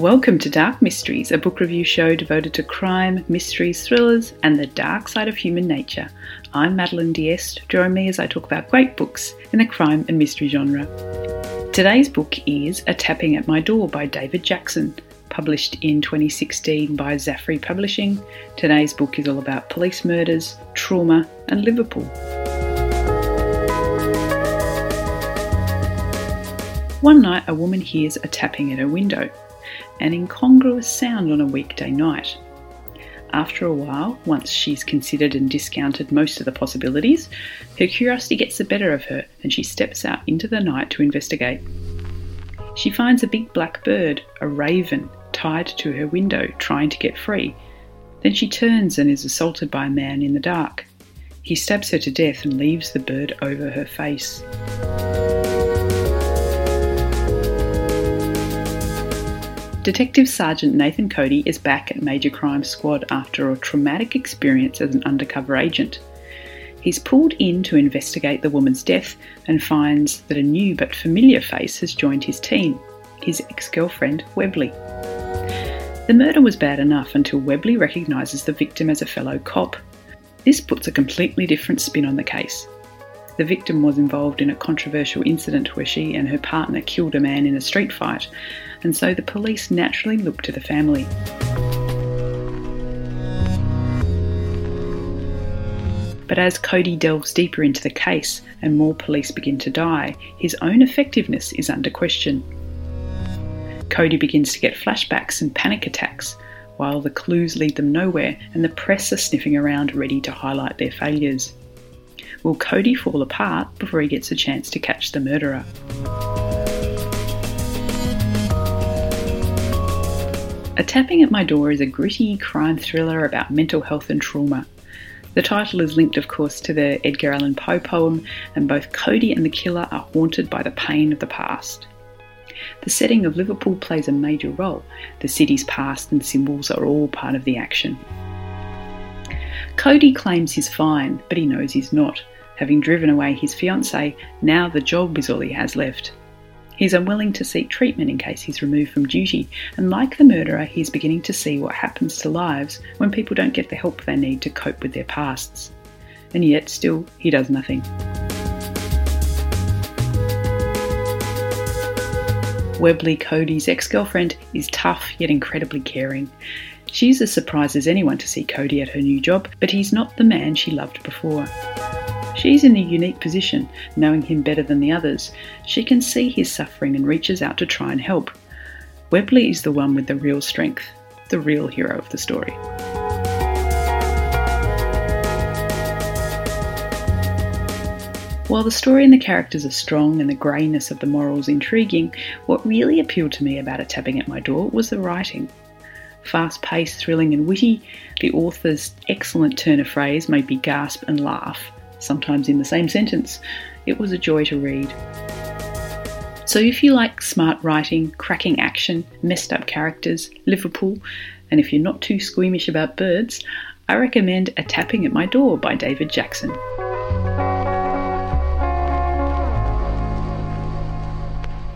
Welcome to Dark Mysteries, a book review show devoted to crime, mysteries, thrillers, and the dark side of human nature. I'm Madeline Diest. Join me as I talk about great books in the crime and mystery genre. Today's book is A Tapping at My Door by David Jackson, published in 2016 by Zaffre Publishing. Today's book is all about police murders, trauma, and Liverpool. One night, a woman hears a tapping at her window an incongruous sound on a weekday night. After a while, once she's considered and discounted most of the possibilities, her curiosity gets the better of her and she steps out into the night to investigate. She finds a big black bird, a raven, tied to her window, trying to get free. Then she turns and is assaulted by a man in the dark. He stabs her to death and leaves the bird over her face. Detective Sergeant Nathan Cody is back at Major Crime Squad after a traumatic experience as an undercover agent. He's pulled in to investigate the woman's death and finds that a new but familiar face has joined his team his ex girlfriend, Webley. The murder was bad enough until Webley recognises the victim as a fellow cop. This puts a completely different spin on the case. The victim was involved in a controversial incident where she and her partner killed a man in a street fight, and so the police naturally looked to the family. But as Cody delves deeper into the case and more police begin to die, his own effectiveness is under question. Cody begins to get flashbacks and panic attacks, while the clues lead them nowhere and the press are sniffing around ready to highlight their failures. Will Cody fall apart before he gets a chance to catch the murderer? A Tapping at My Door is a gritty crime thriller about mental health and trauma. The title is linked, of course, to the Edgar Allan Poe poem, and both Cody and the killer are haunted by the pain of the past. The setting of Liverpool plays a major role. The city's past and symbols are all part of the action. Cody claims he's fine, but he knows he's not. Having driven away his fiancée, now the job is all he has left. He's unwilling to seek treatment in case he's removed from duty, and like the murderer, he's beginning to see what happens to lives when people don't get the help they need to cope with their pasts. And yet, still, he does nothing. Webley Cody's ex girlfriend is tough yet incredibly caring. She's as surprised as anyone to see Cody at her new job, but he's not the man she loved before. She's in a unique position, knowing him better than the others. She can see his suffering and reaches out to try and help. Webley is the one with the real strength, the real hero of the story. While the story and the characters are strong and the greyness of the morals intriguing, what really appealed to me about A Tapping at My Door was the writing. Fast paced, thrilling, and witty, the author's excellent turn of phrase made me gasp and laugh, sometimes in the same sentence. It was a joy to read. So, if you like smart writing, cracking action, messed up characters, Liverpool, and if you're not too squeamish about birds, I recommend A Tapping at My Door by David Jackson.